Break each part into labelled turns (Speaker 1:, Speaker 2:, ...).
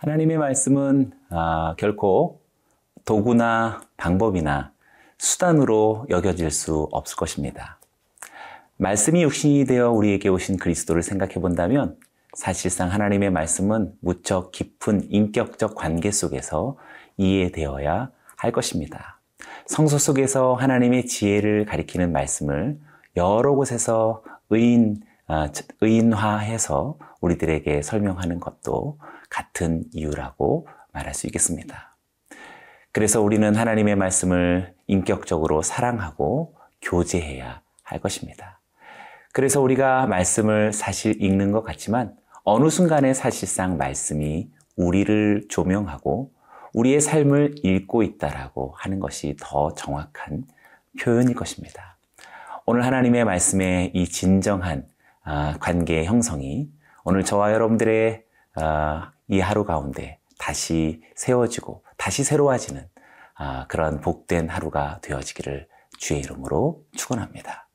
Speaker 1: 하나님의 말씀은 아, 결코 도구나 방법이나 수단으로 여겨질 수 없을 것입니다. 말씀이 육신이 되어 우리에게 오신 그리스도를 생각해 본다면 사실상 하나님의 말씀은 무척 깊은 인격적 관계 속에서 이해되어야 할 것입니다. 성소 속에서 하나님의 지혜를 가리키는 말씀을 여러 곳에서 의인, 아, 의인화해서 우리들에게 설명하는 것도 같은 이유라고 말할 수 있겠습니다. 그래서 우리는 하나님의 말씀을 인격적으로 사랑하고 교제해야 할 것입니다. 그래서 우리가 말씀을 사실 읽는 것 같지만 어느 순간에 사실상 말씀이 우리를 조명하고 우리의 삶을 읽고 있다라고 하는 것이 더 정확한 표현일 것입니다. 오늘 하나님의 말씀의 이 진정한 아, 관계 형성이 오늘 저와 여러분들의 아, 이 하루 가운데 다시 세워지고 다시 새로워지는 아, 그런 복된 하루가 되어지기를 주의 이름으로 축원합니다.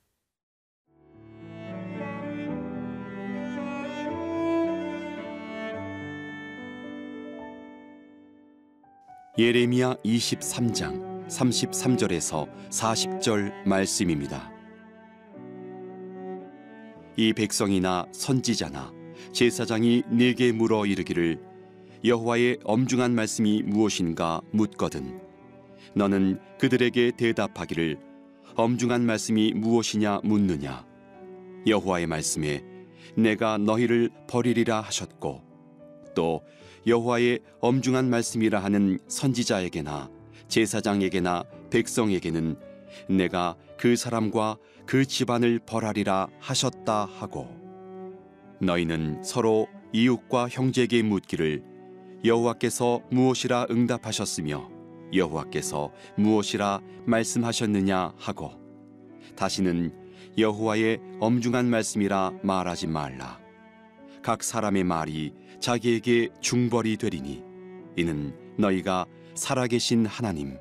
Speaker 2: 예레미야 23장 33절에서 40절 말씀입니다. 이 백성이나 선지자나 제사장이 내게 물어 이르기를 여호와의 엄중한 말씀이 무엇인가 묻거든. 너는 그들에게 대답하기를 엄중한 말씀이 무엇이냐 묻느냐? 여호와의 말씀에 내가 너희를 버리리라 하셨고 또 여호와의 엄중한 말씀이라 하는 선지자에게나 제사장에게나 백성에게는 내가 그 사람과 그 집안을 벌하리라 하셨다 하고 너희는 서로 이웃과 형제에게 묻기를 여호와께서 무엇이라 응답하셨으며 여호와께서 무엇이라 말씀하셨느냐 하고 다시는 여호와의 엄중한 말씀이라 말하지 말라. 각 사람의 말이 자기에게 중벌이 되리니 이는 너희가 살아계신 하나님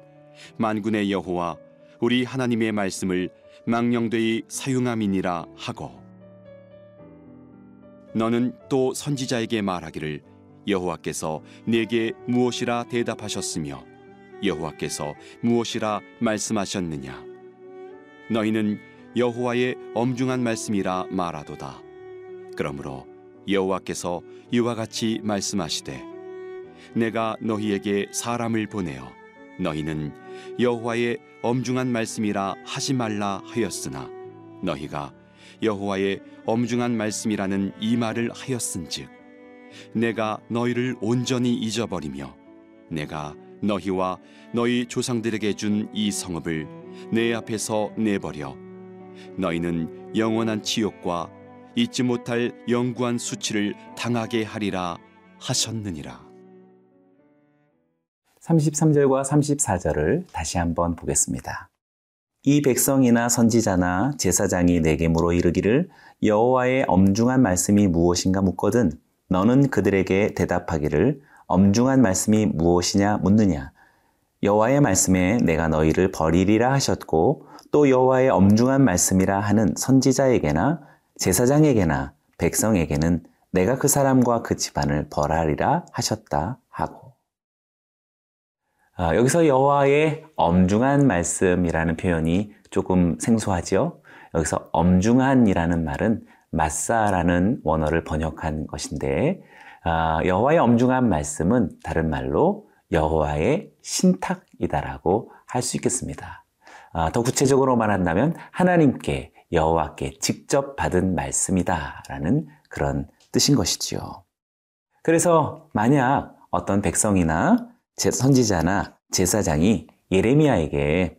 Speaker 2: 만군의 여호와 우리 하나님의 말씀을 망령되이 사용함이니라 하고 너는 또 선지자에게 말하기를 여호와께서 내게 무엇이라 대답하셨으며 여호와께서 무엇이라 말씀하셨느냐? 너희는 여호와의 엄중한 말씀이라 말하도다. 그러므로 여호와께서 이와 같이 말씀하시되 내가 너희에게 사람을 보내어 너희는 여호와의 엄중한 말씀이라 하지 말라 하였으나 너희가 여호와의 엄중한 말씀이라는 이 말을 하였은즉 내가 너희를 온전히 잊어버리며 내가 너희와 너희 조상들에게 준 이 성읍을 내 앞에서 내버려 너희는 영원한 지옥과 잊지 못할 영구한 수치를 당하게 하리라 하셨느니라.
Speaker 1: 33절과 34절을 다시 한번 보겠습니다. 이 백성이나 선지자나 제사장이 내게 물어 이르기를 여호와의 엄중한 말씀이 무엇인가 묻거든 너는 그들에게 대답하기를 엄중한 말씀이 무엇이냐 묻느냐? 여호와의 말씀에 내가 너희를 버리리라 하셨고 또 여호와의 엄중한 말씀이라 하는 선지자에게나 제사장에게나 백성에게는 내가 그 사람과 그 집안을 벌하리라 하셨다 하고 아, 여기서 여호와의 엄중한 말씀이라는 표현이 조금 생소하지요. 여기서 엄중한이라는 말은 마사라는 원어를 번역한 것인데 아, 여호와의 엄중한 말씀은 다른 말로 여호와의 신탁이다라고 할 수 있겠습니다. 아, 더 구체적으로 말한다면 하나님께 여호와께 직접 받은 말씀이다라는 그런 뜻인 것이지요. 그래서 만약 어떤 백성이나 선지자나 제사장이 예레미야에게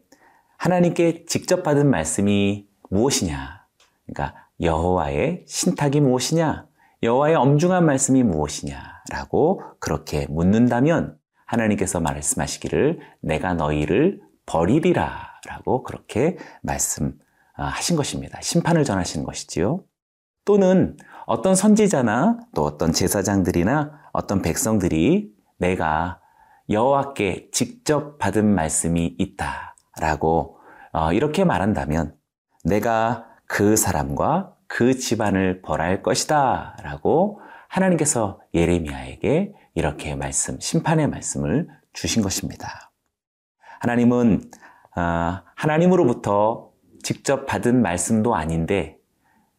Speaker 1: 하나님께 직접 받은 말씀이 무엇이냐? 그러니까 여호와의 신탁이 무엇이냐? 여호와의 엄중한 말씀이 무엇이냐라고 그렇게 묻는다면 하나님께서 말씀하시기를 내가 너희를 버리리라라고 그렇게 말씀 아, 하신 것입니다. 심판을 전하시는 것이지요. 또는 어떤 선지자나 또 어떤 제사장들이나 어떤 백성들이 내가 여호와께 직접 받은 말씀이 있다라고 어, 이렇게 말한다면 내가 그 사람과 그 집안을 벌할 것이다라고 하나님께서 예레미야에게 이렇게 말씀, 심판의 말씀을 주신 것입니다. 하나님은 아, 하나님으로부터 직접 받은 말씀도 아닌데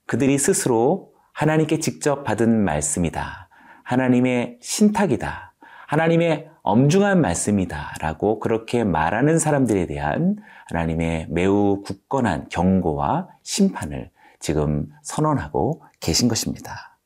Speaker 1: 그들이 스스로 하나님께 직접 받은 말씀이다. 하나님의 신탁이다. 하나님의 엄중한 말씀이다. 라고 그렇게 말하는 사람들에 대한 하나님의 매우 굳건한 경고와 심판을 지금 선언하고 계신 것입니다.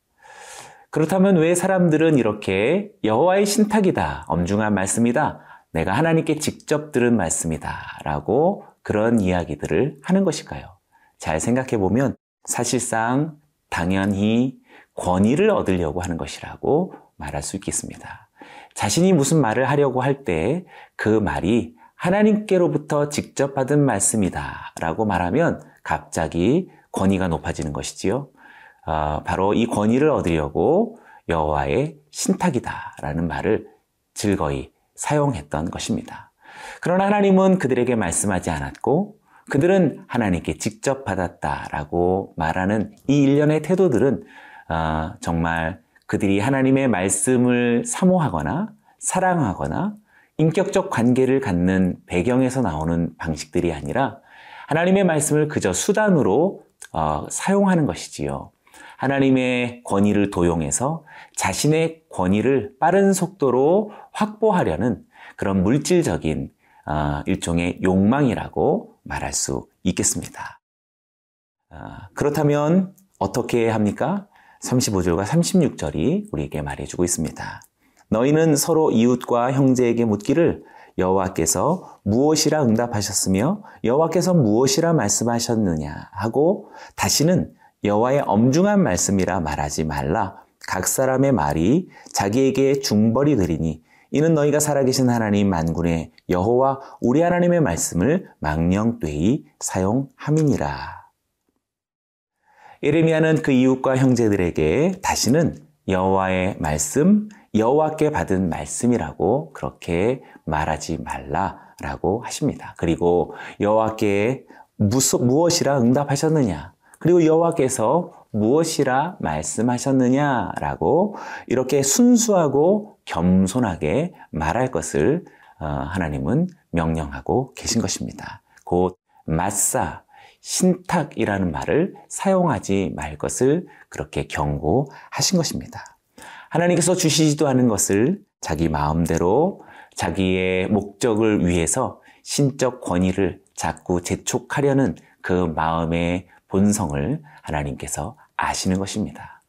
Speaker 1: 그렇다면 왜 사람들은 이렇게 여호와의 신탁이다. 엄중한 말씀이다. 내가 하나님께 직접 들은 말씀이다. 라고 그런 이야기들을 하는 것일까요? 잘 생각해 보면 사실상 당연히 권위를 얻으려고 하는 것이라고 말할 수 있겠습니다. 자신이 무슨 말을 하려고 할 때 그 말이 하나님께로부터 직접 받은 말씀이다 라고 말하면 갑자기 권위가 높아지는 것이지요. 어, 바로 이 권위를 얻으려고 여호와의 신탁이다 라는 말을 즐거이 사용했던 것입니다. 그러나 하나님은 그들에게 말씀하지 않았고 그들은 하나님께 직접 받았다라고 말하는 이 일련의 태도들은 어, 정말 그들이 하나님의 말씀을 사모하거나 사랑하거나 인격적 관계를 갖는 배경에서 나오는 방식들이 아니라 하나님의 말씀을 그저 수단으로 어, 사용하는 것이지요. 하나님의 권위를 도용해서 자신의 권위를 빠른 속도로 확보하려는 그런 물질적인 어, 일종의 욕망이라고 말할 수 있겠습니다. 어, 그렇다면 어떻게 합니까? 35절과 36절이 우리에게 말해주고 있습니다. 너희는 서로 이웃과 형제에게 묻기를 여호와께서 무엇이라 응답하셨으며 여호와께서 무엇이라 말씀하셨느냐 하고 다시는 여호와의 엄중한 말씀이라 말하지 말라. 각 사람의 말이 자기에게 중벌이 되리니 이는 너희가 살아계신 하나님 만군의 여호와 우리 하나님의 말씀을 망령되이 사용함이니라. 예레미야는 그 이웃과 형제들에게 다시는 여호와의 말씀, 여호와께 받은 말씀이라고 그렇게 말하지 말라라고 하십니다. 그리고 여호와께 무엇이라 응답하셨느냐? 그리고 여호와께서 무엇이라 말씀하셨느냐라고 이렇게 순수하고 겸손하게 말할 것을 어, 하나님은 명령하고 계신 것입니다. 곧 마사 신탁이라는 말을 사용하지 말 것을 그렇게 경고하신 것입니다. 하나님께서 주시지도 않은 것을 자기 마음대로 자기의 목적을 위해서 신적 권위를 자꾸 재촉하려는 그 마음의 본성을 하나님께서 아시는 것입니다.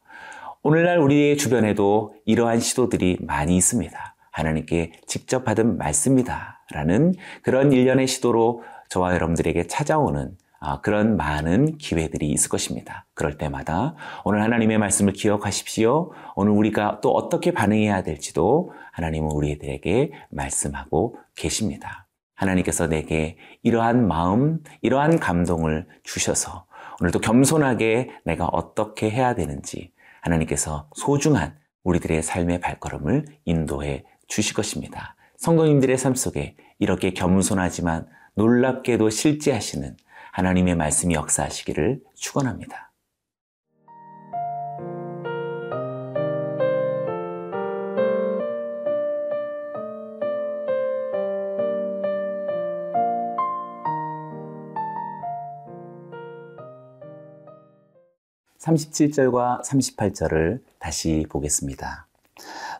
Speaker 1: 오늘날 우리의 주변에도 이러한 시도들이 많이 있습니다. 하나님께 직접 받은 말씀이다. 라는 그런 일련의 시도로 저와 여러분들에게 찾아오는 아, 그런 많은 기회들이 있을 것입니다. 그럴 때마다 오늘 하나님의 말씀을 기억하십시오. 오늘 우리가 또 어떻게 반응해야 될지도 하나님은 우리들에게 말씀하고 계십니다. 하나님께서 내게 이러한 마음, 이러한 감동을 주셔서 오늘도 겸손하게 내가 어떻게 해야 되는지 하나님께서 소중한 우리들의 삶의 발걸음을 인도해 주실 것입니다. 성도님들의 삶 속에 이렇게 겸손하지만 놀랍게도 실제하시는 하나님의 말씀이 역사하시기를 축원합니다. 37절과 38절을 다시 보겠습니다.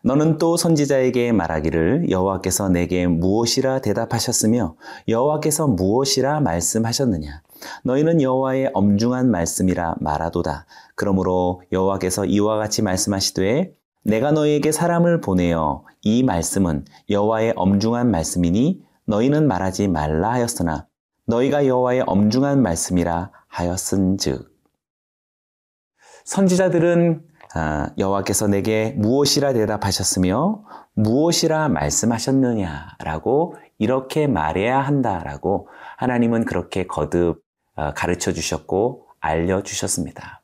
Speaker 1: 너는 또 선지자에게 말하기를 여호와께서 내게 무엇이라 대답하셨으며 여호와께서 무엇이라 말씀하셨느냐? 너희는 여호와의 엄중한 말씀이라 말하도다. 그러므로 여호와께서 이와 같이 말씀하시되 내가 너희에게 사람을 보내어 이 말씀은 여호와의 엄중한 말씀이니 너희는 말하지 말라 하였으나 너희가 여호와의 엄중한 말씀이라 하였은즉. 선지자들은 아, 여호와께서 내게 무엇이라 대답하셨으며 무엇이라 말씀하셨느냐라고 이렇게 말해야 한다라고 하나님은 그렇게 거듭 어, 가르쳐 주셨고 알려 주셨습니다.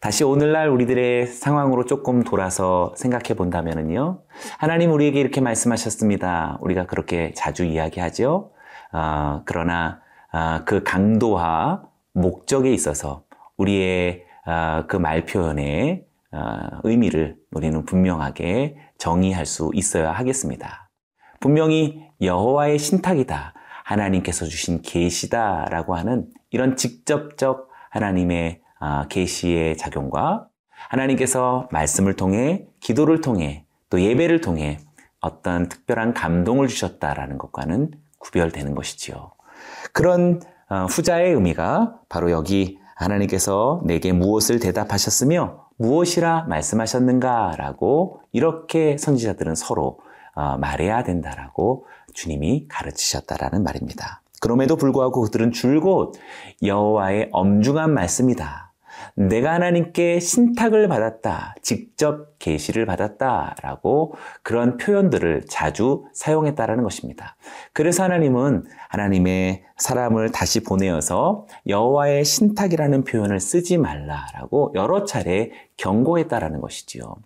Speaker 1: 다시 오늘날 우리들의 상황으로 조금 돌아서 생각해 본다면요. 하나님 우리에게 이렇게 말씀하셨습니다. 우리가 그렇게 자주 이야기하죠. 어, 그러나 어, 그 강도와 목적에 있어서 우리의 그 말 표현에 어, 의미를 우리는 분명하게 정의할 수 있어야 하겠습니다. 분명히 여호와의 신탁이다. 하나님께서 주신 계시다라고 하는 이런 직접적 하나님의 아, 계시의 작용과 하나님께서 말씀을 통해 기도를 통해 또 예배를 통해 어떤 특별한 감동을 주셨다라는 것과는 구별되는 것이지요. 그런 어, 후자의 의미가 바로 여기 하나님께서 내게 무엇을 대답하셨으며 무엇이라 말씀하셨는가라고 이렇게 선지자들은 서로 어, 말해야 된다라고 주님이 가르치셨다라는 말입니다. 그럼에도 불구하고 그들은 줄곧 여호와의 엄중한 말씀이다. 내가 하나님께 신탁을 받았다, 직접 계시를 받았다라고 그런 표현들을 자주 사용했다라는 것입니다. 그래서 하나님은 하나님의 사람을 다시 보내어서 여호와의 신탁이라는 표현을 쓰지 말라라고 여러 차례 경고했다라는 것이지요.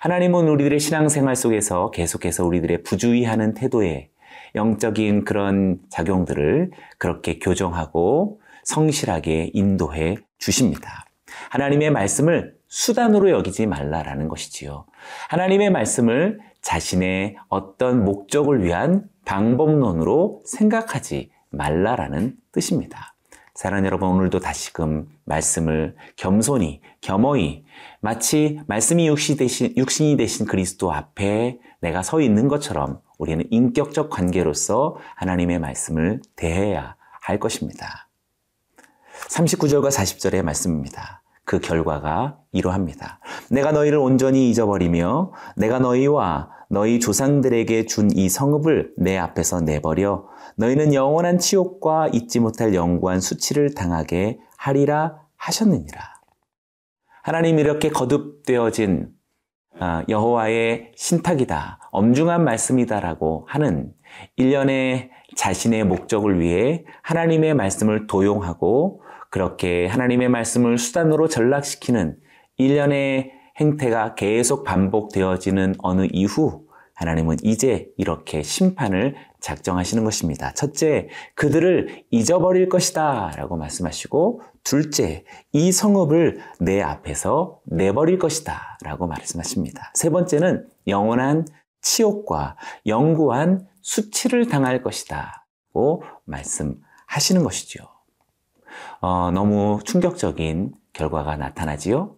Speaker 1: 하나님은 우리들의 신앙생활 속에서 계속해서 우리들의 부주의하는 태도에 영적인 그런 작용들을 그렇게 교정하고 성실하게 인도해 주십니다. 하나님의 말씀을 수단으로 여기지 말라라는 것이지요. 하나님의 말씀을 자신의 어떤 목적을 위한 방법론으로 생각하지 말라라는 뜻입니다. 사랑하는 여러분, 오늘도 다시금 말씀을 겸손히, 겸허히, 마치 말씀이 육신이 되신, 육신이 되신 그리스도 앞에 내가 서 있는 것처럼 우리는 인격적 관계로서 하나님의 말씀을 대해야 할 것입니다. 39절과 40절의 말씀입니다. 그 결과가 이러합니다. 내가 너희를 온전히 잊어버리며 내가 너희와 너희 조상들에게 준 이 성읍을 내 앞에서 내버려 너희는 영원한 치욕과 잊지 못할 영구한 수치를 당하게 하리라 하셨느니라. 하나님 이렇게 거듭되어진 아, 여호와의 신탁이다, 엄중한 말씀이다라고 하는 일련의 자신의 목적을 위해 하나님의 말씀을 도용하고 그렇게 하나님의 말씀을 수단으로 전락시키는 일련의 행태가 계속 반복되어지는 어느 이후 하나님은 이제 이렇게 심판을 작정하시는 것입니다. 첫째, 그들을 잊어버릴 것이다 라고 말씀하시고, 둘째, 이 성읍을 내 앞에서 내버릴 것이다 라고 말씀하십니다. 세 번째는 영원한 치욕과 영구한 수치를 당할 것이다 고 말씀하시는 것이죠. 어, 너무 충격적인 결과가 나타나지요.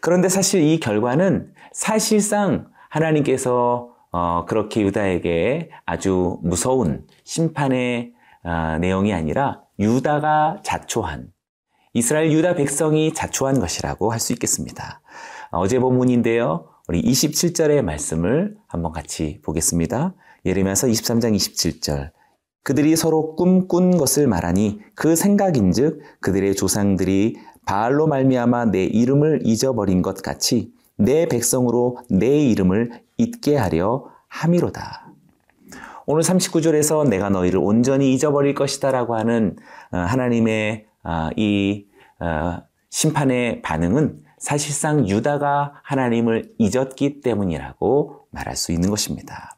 Speaker 1: 그런데 사실 이 결과는 사실상 하나님께서 어, 그렇게 유다에게 아주 무서운 심판의 어, 내용이 아니라 유다가 자초한 이스라엘 유다 백성이 자초한 것이라고 할 수 있겠습니다. 어제 본문인데요. 우리 27절의 말씀을 한번 같이 보겠습니다. 예레미야서 23장 27절 그들이 서로 꿈꾼 것을 말하니 그 생각인즉 그들의 조상들이 바알로 말미암아 내 이름을 잊어버린 것 같이 내 백성으로 내 이름을 잊게 하려 함이로다. 오늘 39절에서 내가 너희를 온전히 잊어버릴 것이다라고 하는 어, 하나님의 어, 이 어, 심판의 반응은 사실상 유다가 하나님을 잊었기 때문이라고 말할 수 있는 것입니다.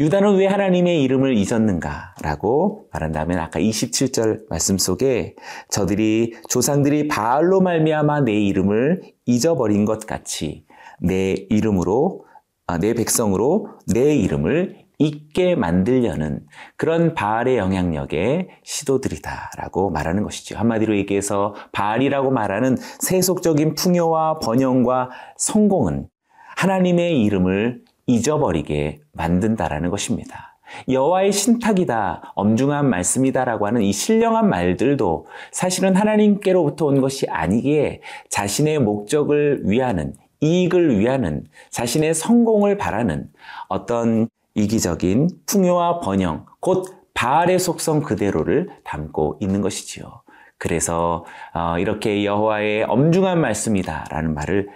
Speaker 1: 유다는 왜 하나님의 이름을 잊었는가? 라고 말한다면 아까 27절 말씀 속에 저들이 조상들이 바알로 말미암아 내 이름을 잊어버린 것 같이 내 이름으로 아, 내 백성으로 내 이름을 잊게 만들려는 그런 바알의 영향력의 시도들이다라고 말하는 것이죠. 한마디로 얘기해서 바알이라고 말하는 세속적인 풍요와 번영과 성공은 하나님의 이름을 잊어버리게 만든다라는 것입니다. 여호와의 신탁이다, 엄중한 말씀이다라고 하는 이 신령한 말들도 사실은 하나님께로부터 온 것이 아니기에 자신의 목적을 위하는 이익을 위하는 자신의 성공을 바라는 어떤 이기적인 풍요와 번영, 곧 바알의 속성 그대로를 담고 있는 것이지요. 그래서 어, 이렇게 여호와의 엄중한 말씀이다라는 말을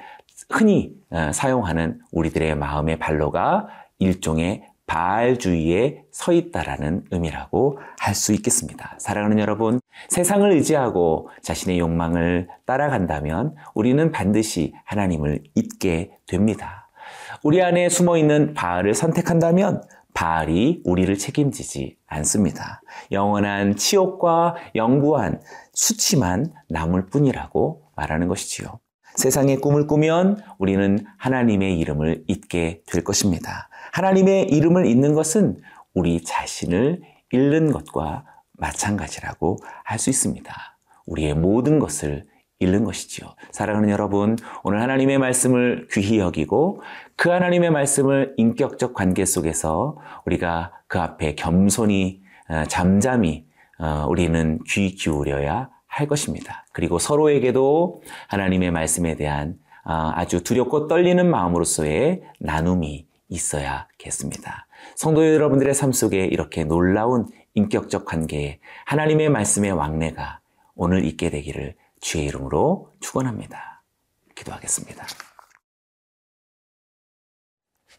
Speaker 1: 흔히 어, 사용하는 우리들의 마음의 발로가 일종의 바알주의에 서 있다라는 의미라고 할 수 있겠습니다. 사랑하는 여러분, 세상을 의지하고 자신의 욕망을 따라간다면 우리는 반드시 하나님을 잊게 됩니다. 우리 안에 숨어 있는 바알을 선택한다면 바알이 우리를 책임지지 않습니다. 영원한 치욕과 영구한 수치만 남을 뿐이라고 말하는 것이지요. 세상의 꿈을 꾸면 우리는 하나님의 이름을 잊게 될 것입니다. 하나님의 이름을 잊는 것은 우리 자신을 잃는 것과 마찬가지라고 할 수 있습니다. 우리의 모든 것을 잃는 것이지요. 사랑하는 여러분, 오늘 하나님의 말씀을 귀히 여기고 그 하나님의 말씀을 인격적 관계 속에서 우리가 그 앞에 겸손히 어, 잠잠히 어, 우리는 귀 기울여야 할 것입니다. 그리고 서로에게도 하나님의 말씀에 대한 어, 아주 두렵고 떨리는 마음으로서의 나눔이 있어야겠습니다. 성도 여러분들의 삶 속에 이렇게 놀라운 인격적 관계에 하나님의 말씀의 왕래가 오늘 있게 되기를 주의 이름으로 축원합니다. 기도하겠습니다.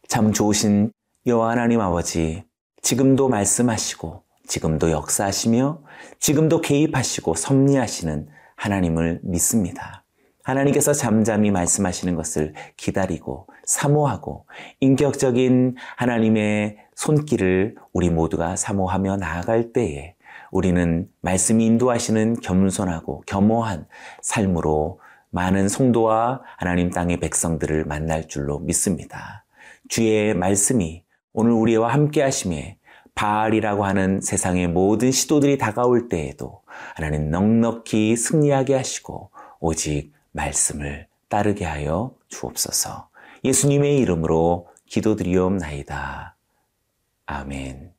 Speaker 1: 참 좋으신 여호와 하나님 아버지, 지금도 말씀하시고 지금도 역사하시며 지금도 개입하시고 섭리하시는 하나님을 믿습니다. 하나님께서 잠잠히 말씀하시는 것을 기다리고 사모하고 인격적인 하나님의 손길을 우리 모두가 사모하며 나아갈 때에 우리는 말씀이 인도하시는 겸손하고 겸허한 삶으로 많은 성도와 하나님 땅의 백성들을 만날 줄로 믿습니다. 주의 말씀이 오늘 우리와 함께 하심에 바알이라고 하는 세상의 모든 시도들이 다가올 때에도 하나님 넉넉히 승리하게 하시고 오직 말씀을 따르게 하여 주옵소서. 예수님의 이름으로 기도드리옵나이다. 아멘.